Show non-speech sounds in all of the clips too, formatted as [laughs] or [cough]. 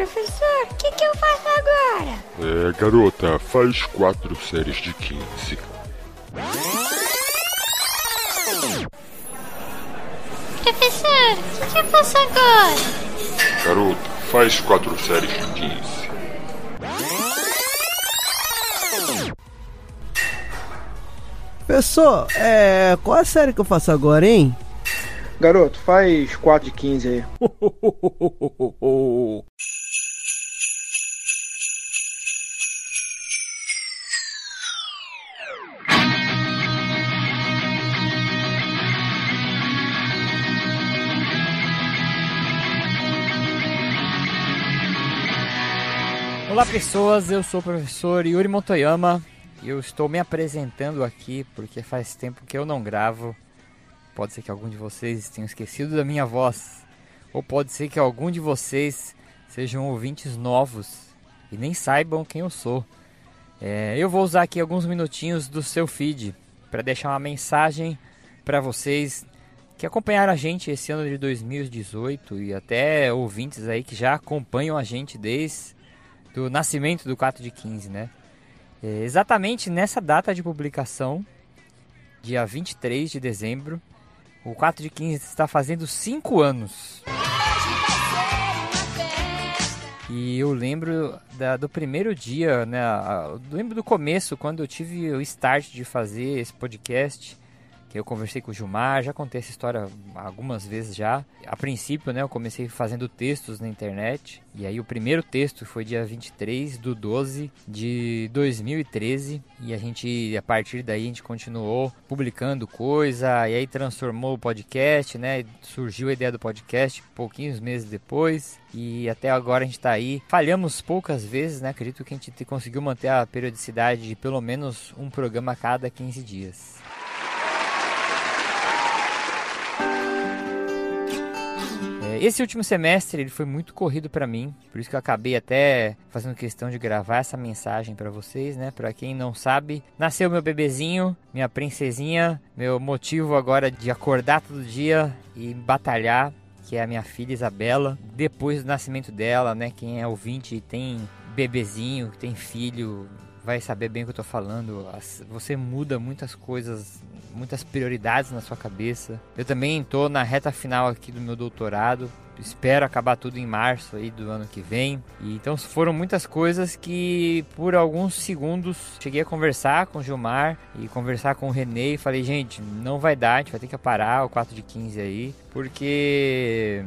Professor, o que, que eu faço agora? É, garota, faz quatro séries de 15. Professor, o que, que eu faço agora? Garota, faz quatro séries de 15. Professor, é. Qual a série que eu faço agora, hein? Garoto, faz 4 de 15 aí. [laughs] Olá pessoas, eu sou o professor Yuri Motoyama e eu estou me apresentando aqui porque faz tempo que eu não gravo. Pode ser que algum de vocês tenha esquecido da minha voz, ou pode ser que algum de vocês sejam ouvintes novos e nem saibam quem eu sou. É, eu vou usar aqui alguns minutinhos do seu feed para deixar uma mensagem para vocês que acompanharam a gente esse ano de 2018 e até ouvintes aí que já acompanham a gente desde do nascimento do 4 de 15, né? É, exatamente nessa data de publicação, dia 23 de dezembro, o 4 de 15 está fazendo 5 anos. E eu lembro da, do primeiro dia, né? Eu lembro do começo, quando eu tive o start de fazer esse podcast que eu conversei com o Gilmar, já contei essa história algumas vezes já. A princípio, né, eu comecei fazendo textos na internet, e aí o primeiro texto foi dia 23 do 12 de 2013, e a gente, a partir daí, a gente continuou publicando coisa, e aí transformou o podcast, né, surgiu a ideia do podcast pouquinhos meses depois, e até agora a gente está aí. Falhamos poucas vezes, né, acredito que a gente conseguiu manter a periodicidade de pelo menos um programa a cada 15 dias. Esse último semestre ele foi muito corrido para mim, por isso que eu acabei até fazendo questão de gravar essa mensagem para vocês, né? Para quem não sabe, nasceu meu bebezinho, minha princesinha, meu motivo agora de acordar todo dia e batalhar, que é a minha filha Isabela. Depois do nascimento dela, né? Quem é ouvinte e tem bebezinho, tem filho, vai saber bem o que eu tô falando. Você muda muitas coisas muitas prioridades na sua cabeça. Eu também estou na reta final aqui do meu doutorado. Espero acabar tudo em março aí do ano que vem. E, então foram muitas coisas que por alguns segundos cheguei a conversar com o Gilmar e conversar com o Renê e falei, gente, não vai dar, a gente vai ter que parar o 4 de 15 aí, porque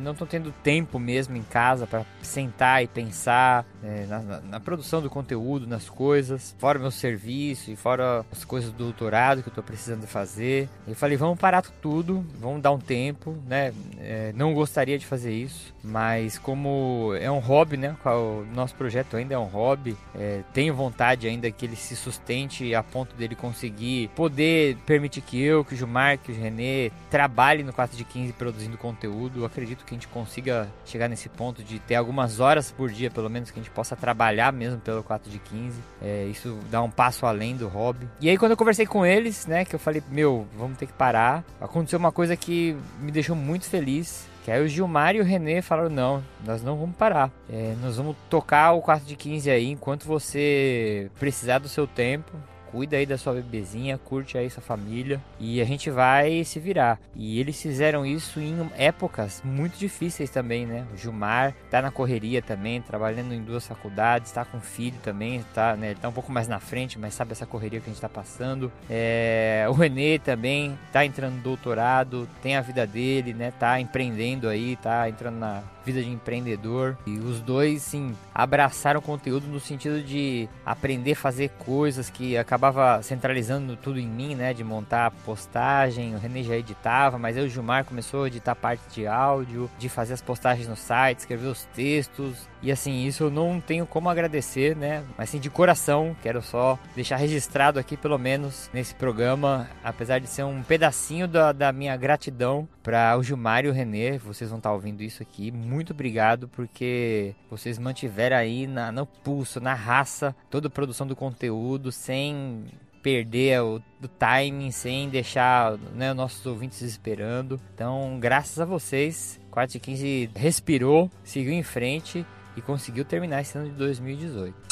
não estou tendo tempo mesmo em casa para sentar e pensar é, na, na, na, produção do conteúdo, nas coisas, fora meu serviço e fora as coisas do doutorado que eu estou precisando fazer. Eu falei, vamos parar tudo, vamos dar um tempo, né? É, não gostaria de fazer isso, mas como é um hobby, né? O nosso projeto ainda é um hobby, é, tenho vontade ainda que ele se sustente a ponto dele conseguir poder permitir que eu, que o Gilmar, que o Renê trabalhe no 4 de 15 produzindo conteúdo. Eu acredito acredito que a gente consiga chegar nesse ponto de ter algumas horas por dia, pelo menos, que a gente possa trabalhar mesmo pelo 4 de 15. É, isso dá um passo além do hobby. E aí, quando eu conversei com eles, né, que eu falei, meu, vamos ter que parar, aconteceu uma coisa que me deixou muito feliz. Que aí o Gilmar e o René falaram: não, nós não vamos parar. É, nós vamos tocar o 4 de 15 aí enquanto você precisar do seu tempo cuida aí da sua bebezinha, curte aí sua família e a gente vai se virar. E eles fizeram isso em épocas muito difíceis também, né? O Gilmar tá na correria também, trabalhando em duas faculdades, tá com filho também, tá, né? Ele tá um pouco mais na frente, mas sabe essa correria que a gente tá passando. É, o Renê também tá entrando no doutorado, tem a vida dele, né? Tá empreendendo aí, tá entrando na vida de empreendedor. E os dois, sim, abraçaram o conteúdo no sentido de aprender a fazer coisas que acabava centralizando tudo em mim, né? De montar a postagem, o René já editava, mas eu e o Gilmar começou a editar parte de áudio, de fazer as postagens no site, escrever os textos. E assim, isso eu não tenho como agradecer, né? Mas sim, de coração, quero só deixar registrado aqui, pelo menos, nesse programa, apesar de ser um pedacinho da, da minha gratidão para o Gilmar e o Renê, vocês vão estar ouvindo isso aqui. Muito obrigado porque vocês mantiveram aí na, no pulso, na raça, toda a produção do conteúdo, sem perder o, o timing, sem deixar né, nossos ouvintes esperando. Então, graças a vocês, 4 e 15 respirou, seguiu em frente e conseguiu terminar esse ano de 2018.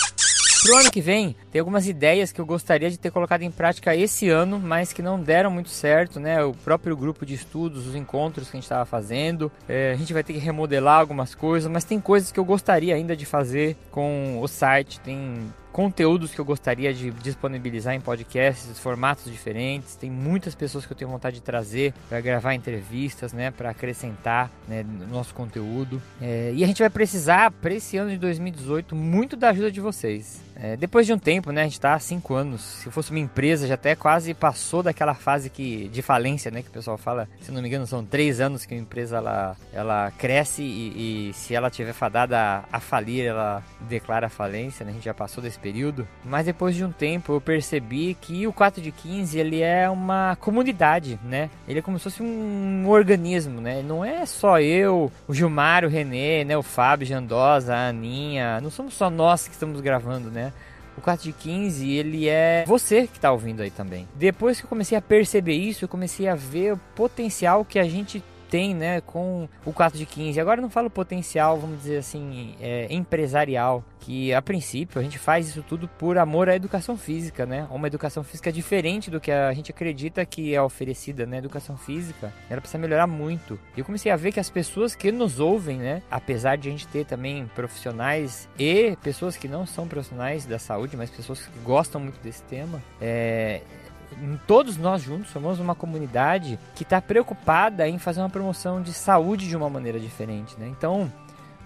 Pro ano que vem, tem algumas ideias que eu gostaria de ter colocado em prática esse ano, mas que não deram muito certo, né? O próprio grupo de estudos, os encontros que a gente estava fazendo. É, a gente vai ter que remodelar algumas coisas, mas tem coisas que eu gostaria ainda de fazer com o site. Tem conteúdos que eu gostaria de disponibilizar em podcasts, formatos diferentes. Tem muitas pessoas que eu tenho vontade de trazer para gravar entrevistas, né, para acrescentar né, no nosso conteúdo. É, e a gente vai precisar, para esse ano de 2018, muito da ajuda de vocês. É, depois de um tempo, né, a gente está há cinco anos. Se fosse uma empresa, já até quase passou daquela fase que, de falência, né, que o pessoal fala. Se não me engano, são três anos que a empresa ela, ela cresce e, e se ela tiver fadada a, a falir, ela declara falência. Né, a gente já passou desse período, mas depois de um tempo eu percebi que o 4 de 15 ele é uma comunidade, né? Ele é como se fosse um organismo, né? Não é só eu, o Gilmar, o Renê, né? O Fábio Jandosa, a Aninha, não somos só nós que estamos gravando, né? O 4 de 15, ele é você que está ouvindo aí também. Depois que eu comecei a perceber isso, eu comecei a ver o potencial que a gente tem, né, com o 4 de 15. Agora não falo potencial, vamos dizer assim, é, empresarial, que a princípio a gente faz isso tudo por amor à educação física, né? Uma educação física diferente do que a gente acredita que é oferecida, né? Educação física, ela precisa melhorar muito. E eu comecei a ver que as pessoas que nos ouvem, né, apesar de a gente ter também profissionais e pessoas que não são profissionais da saúde, mas pessoas que gostam muito desse tema, é, todos nós juntos somos uma comunidade que está preocupada em fazer uma promoção de saúde de uma maneira diferente, né? Então,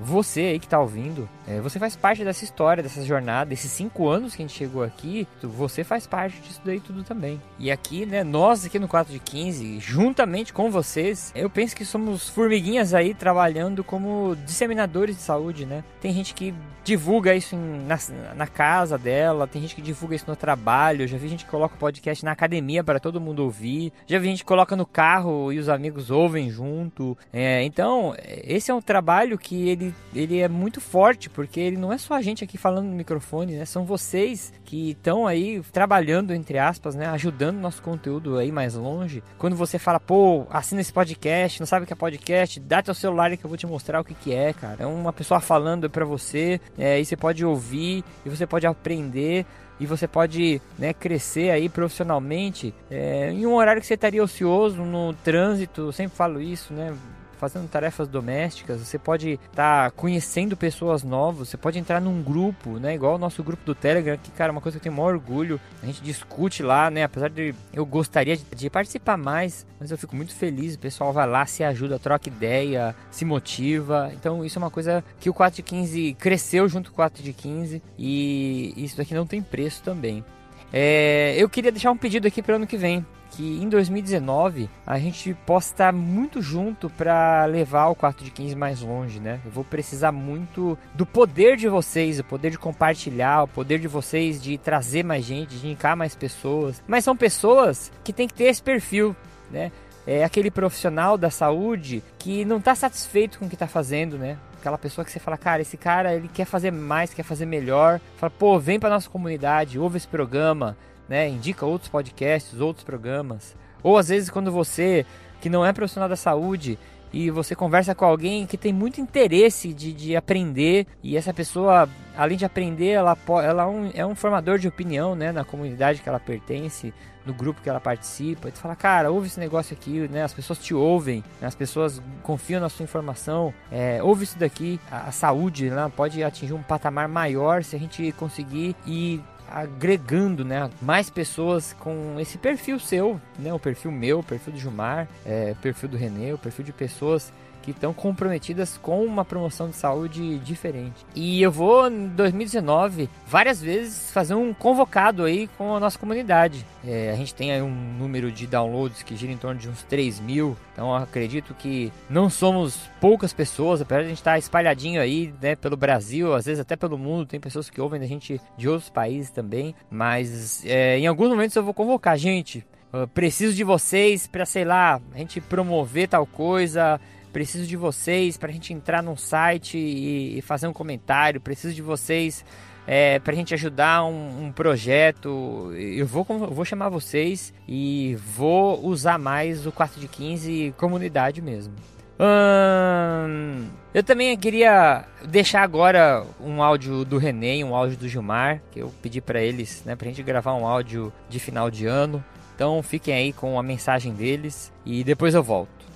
você aí que está ouvindo, é, você faz parte dessa história, dessa jornada, desses cinco anos que a gente chegou aqui, você faz parte disso daí tudo também. E aqui, né, nós aqui no 4 de 15, juntamente com vocês, eu penso que somos formiguinhas aí trabalhando como disseminadores de saúde, né? Tem gente que divulga isso em, na, na casa dela, tem gente que divulga isso no trabalho, já vi gente que coloca o podcast na academia para todo mundo ouvir, já vi gente que coloca no carro e os amigos ouvem junto. É, então, esse é um trabalho que ele, é muito forte, porque ele não é só a gente aqui falando no microfone, né? São vocês que estão aí trabalhando, entre aspas, né? Ajudando nosso conteúdo aí mais longe. Quando você fala, pô, assina esse podcast, não sabe o que é podcast, dá teu celular que eu vou te mostrar o que, que é, cara. É uma pessoa falando para você, é, e você pode ouvir, e você pode aprender e você pode né, crescer aí profissionalmente é, em um horário que você estaria ocioso no trânsito, eu sempre falo isso, né? Fazendo tarefas domésticas, você pode estar tá conhecendo pessoas novas, você pode entrar num grupo, né? Igual o nosso grupo do Telegram, que, cara, é uma coisa que eu tenho maior orgulho. A gente discute lá, né? Apesar de eu gostaria de, de participar mais, mas eu fico muito feliz. O pessoal vai lá, se ajuda, troca ideia, se motiva. Então, isso é uma coisa que o 4 de 15 cresceu junto com o 4 de 15 e isso daqui não tem preço também. É, eu queria deixar um pedido aqui para o ano que vem que em 2019 a gente possa estar muito junto para levar o 4 de 15 mais longe, né? Eu vou precisar muito do poder de vocês, o poder de compartilhar, o poder de vocês de trazer mais gente, de indicar mais pessoas. Mas são pessoas que tem que ter esse perfil, né? É aquele profissional da saúde que não está satisfeito com o que está fazendo, né? aquela pessoa que você fala, cara, esse cara ele quer fazer mais, quer fazer melhor. Fala, pô, vem para nossa comunidade, ouve esse programa, né? Indica outros podcasts, outros programas. Ou às vezes quando você, que não é profissional da saúde, e você conversa com alguém que tem muito interesse de, de aprender e essa pessoa, além de aprender, ela, ela é, um, é um formador de opinião né, na comunidade que ela pertence, no grupo que ela participa. E tu fala, cara, ouve esse negócio aqui, né? As pessoas te ouvem, né, as pessoas confiam na sua informação. É, ouve isso daqui, a, a saúde né, pode atingir um patamar maior se a gente conseguir ir agregando né, mais pessoas com esse perfil seu, né, o perfil meu, o perfil do Gilmar, é, o perfil do Renê, o perfil de pessoas que estão comprometidas com uma promoção de saúde diferente. E eu vou em 2019 várias vezes fazer um convocado aí com a nossa comunidade. É, a gente tem aí um número de downloads que gira em torno de uns 3 mil, então acredito que não somos poucas pessoas, apesar de a gente estar espalhadinho aí né, pelo Brasil, às vezes até pelo mundo, tem pessoas que ouvem a gente de outros países também, mas é, em alguns momentos eu vou convocar, gente. preciso de vocês para, sei lá, a gente promover tal coisa, preciso de vocês para a gente entrar num site e, e, fazer um comentário, preciso de vocês é, para a gente ajudar um, um, projeto. Eu vou, vou chamar vocês e vou usar mais o 4 de 15 comunidade mesmo. Hum, eu também queria deixar agora um áudio do René, um áudio do Gilmar, que eu pedi para eles, né, pra gente gravar um áudio de final de ano. Então fiquem aí com a mensagem deles e depois eu volto.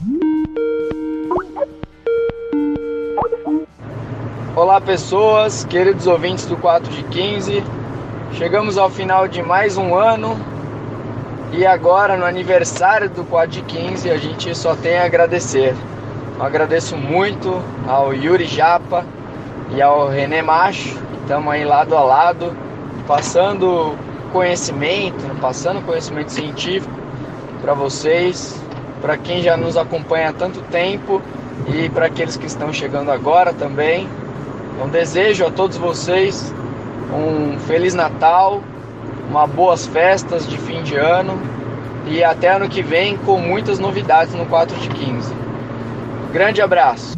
Olá pessoas, queridos ouvintes do 4 de 15. Chegamos ao final de mais um ano e agora no aniversário do 4 de 15 a gente só tem a agradecer. Eu agradeço muito ao Yuri Japa e ao René Macho, que estamos aí lado a lado, passando conhecimento, passando conhecimento científico para vocês, para quem já nos acompanha há tanto tempo e para aqueles que estão chegando agora também. Então desejo a todos vocês um feliz Natal, uma boas festas de fim de ano e até ano que vem com muitas novidades no 4 de 15. Grande abraço.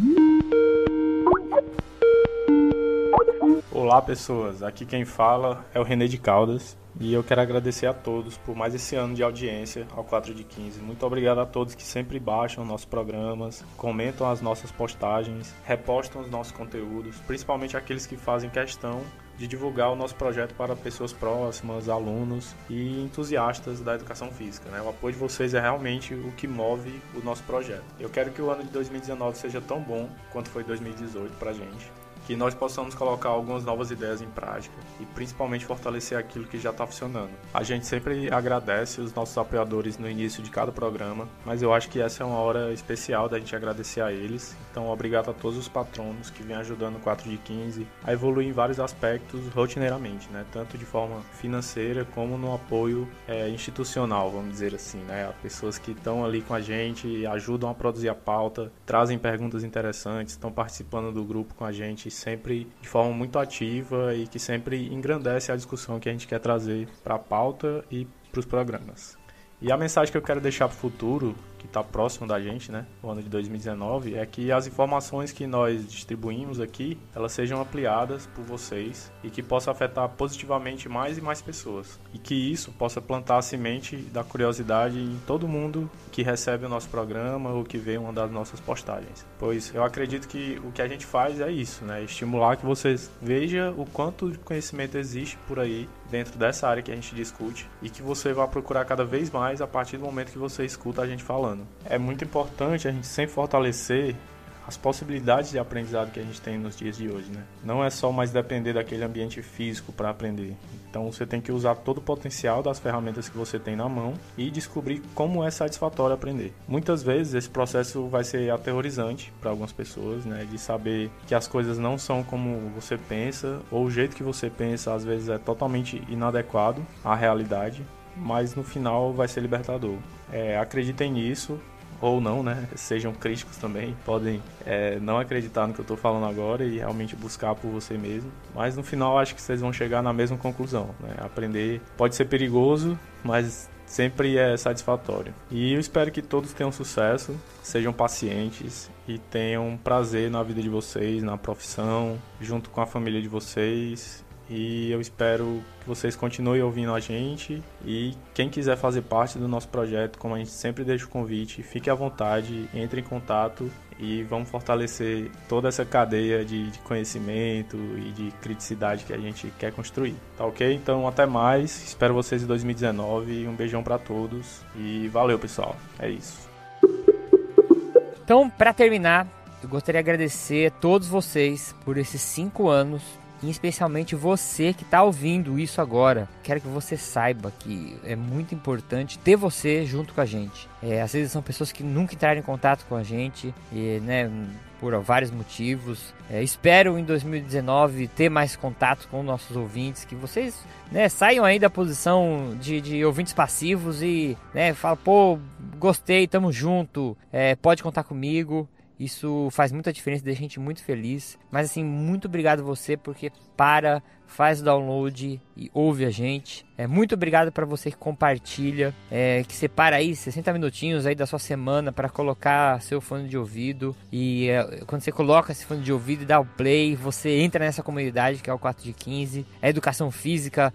Olá pessoas, aqui quem fala é o René de Caldas e eu quero agradecer a todos por mais esse ano de audiência ao 4 de 15. Muito obrigado a todos que sempre baixam nossos programas, comentam as nossas postagens, repostam os nossos conteúdos, principalmente aqueles que fazem questão de divulgar o nosso projeto para pessoas próximas, alunos e entusiastas da educação física. Né? O apoio de vocês é realmente o que move o nosso projeto. Eu quero que o ano de 2019 seja tão bom quanto foi 2018 para a gente que nós possamos colocar algumas novas ideias em prática e principalmente fortalecer aquilo que já está funcionando. A gente sempre agradece os nossos apoiadores no início de cada programa, mas eu acho que essa é uma hora especial da gente agradecer a eles. Então, obrigado a todos os patronos que vêm ajudando o 4 de 15 a evoluir em vários aspectos rotineiramente, né? tanto de forma financeira como no apoio é, institucional, vamos dizer assim. Né? As pessoas que estão ali com a gente, ajudam a produzir a pauta, trazem perguntas interessantes, estão participando do grupo com a gente sempre de forma muito ativa e que sempre engrandece a discussão que a gente quer trazer para a pauta e para os programas. E a mensagem que eu quero deixar para o futuro que está próximo da gente, né, o ano de 2019, é que as informações que nós distribuímos aqui, elas sejam ampliadas por vocês e que possa afetar positivamente mais e mais pessoas. E que isso possa plantar a semente da curiosidade em todo mundo que recebe o nosso programa ou que vê uma das nossas postagens. Pois eu acredito que o que a gente faz é isso, né, estimular que vocês vejam o quanto de conhecimento existe por aí dentro dessa área que a gente discute e que você vai procurar cada vez mais a partir do momento que você escuta a gente falando. É muito importante a gente sempre fortalecer as possibilidades de aprendizado que a gente tem nos dias de hoje, né? Não é só mais depender daquele ambiente físico para aprender. Então você tem que usar todo o potencial das ferramentas que você tem na mão e descobrir como é satisfatório aprender. Muitas vezes esse processo vai ser aterrorizante para algumas pessoas, né? De saber que as coisas não são como você pensa ou o jeito que você pensa às vezes é totalmente inadequado à realidade, mas no final vai ser libertador. É, acreditem nisso, ou não, né? Sejam críticos também, podem é, não acreditar no que eu estou falando agora e realmente buscar por você mesmo. Mas no final acho que vocês vão chegar na mesma conclusão, né? Aprender pode ser perigoso, mas sempre é satisfatório. E eu espero que todos tenham sucesso, sejam pacientes e tenham prazer na vida de vocês, na profissão, junto com a família de vocês e eu espero que vocês continuem ouvindo a gente. E quem quiser fazer parte do nosso projeto, como a gente sempre deixa o convite, fique à vontade, entre em contato e vamos fortalecer toda essa cadeia de, de conhecimento e de criticidade que a gente quer construir. Tá ok? Então até mais. Espero vocês em 2019. Um beijão para todos e valeu, pessoal. É isso. Então, para terminar, eu gostaria de agradecer a todos vocês por esses cinco anos e especialmente você que está ouvindo isso agora. Quero que você saiba que é muito importante ter você junto com a gente. É, às vezes são pessoas que nunca entraram em contato com a gente, e, né, por vários motivos. É, espero em 2019 ter mais contato com nossos ouvintes, que vocês né, saiam aí da posição de, de ouvintes passivos e né, pô, gostei, tamo junto, é, pode contar comigo. Isso faz muita diferença, deixa a gente muito feliz. Mas assim, muito obrigado você porque para, faz o download e ouve a gente. É muito obrigado para você que compartilha, é, que separa aí 60 minutinhos aí da sua semana para colocar seu fone de ouvido e é, quando você coloca esse fone de ouvido e dá o play, você entra nessa comunidade que é o 4 de 15. A educação física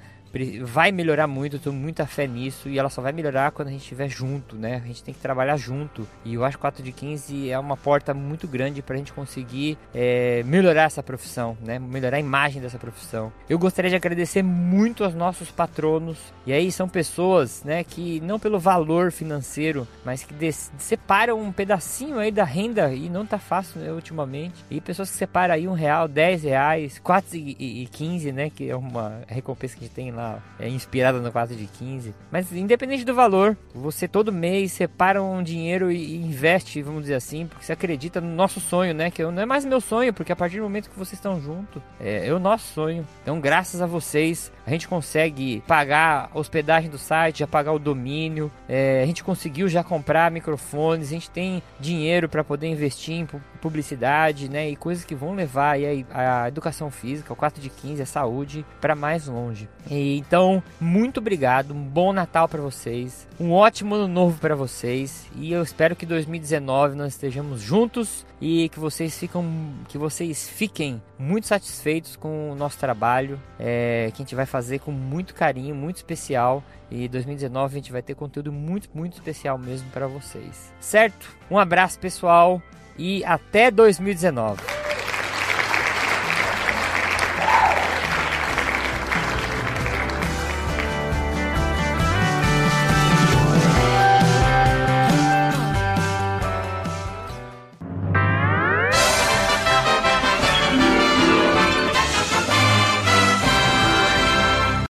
vai melhorar muito, eu tenho muita fé nisso e ela só vai melhorar quando a gente estiver junto, né? A gente tem que trabalhar junto. E eu acho que 4 de 15 é uma porta muito grande para a gente conseguir é, melhorar essa profissão, né? Melhorar a imagem dessa profissão. Eu gostaria de agradecer muito aos nossos patronos. E aí são pessoas, né, que não pelo valor financeiro, mas que separam um pedacinho aí da renda e não tá fácil né, ultimamente. E pessoas que separam aí um real, dez reais, quatro e, quinze, né, que é uma recompensa que a gente tem lá, é inspirada no 4 de 15. Mas independente do valor, você todo mês separa um dinheiro e investe, vamos dizer assim, porque você acredita no nosso sonho, né, que não é mais meu sonho, porque a partir do momento que vocês estão junto, é, é o nosso sonho. Então, graças a vocês, a gente consegue pagar a hospedagem do site, já pagar o domínio, é, a gente conseguiu já comprar microfones, a gente tem dinheiro para poder investir em publicidade, né, e coisas que vão levar a, a educação física, o 4 de 15, a saúde para mais longe. Então, muito obrigado, um bom Natal para vocês, um ótimo ano novo para vocês e eu espero que 2019 nós estejamos juntos e que vocês que vocês fiquem muito satisfeitos com o nosso trabalho, é, que a gente vai fazer com muito carinho, muito especial. E 2019 a gente vai ter conteúdo muito, muito especial mesmo para vocês. Certo? Um abraço pessoal e até 2019.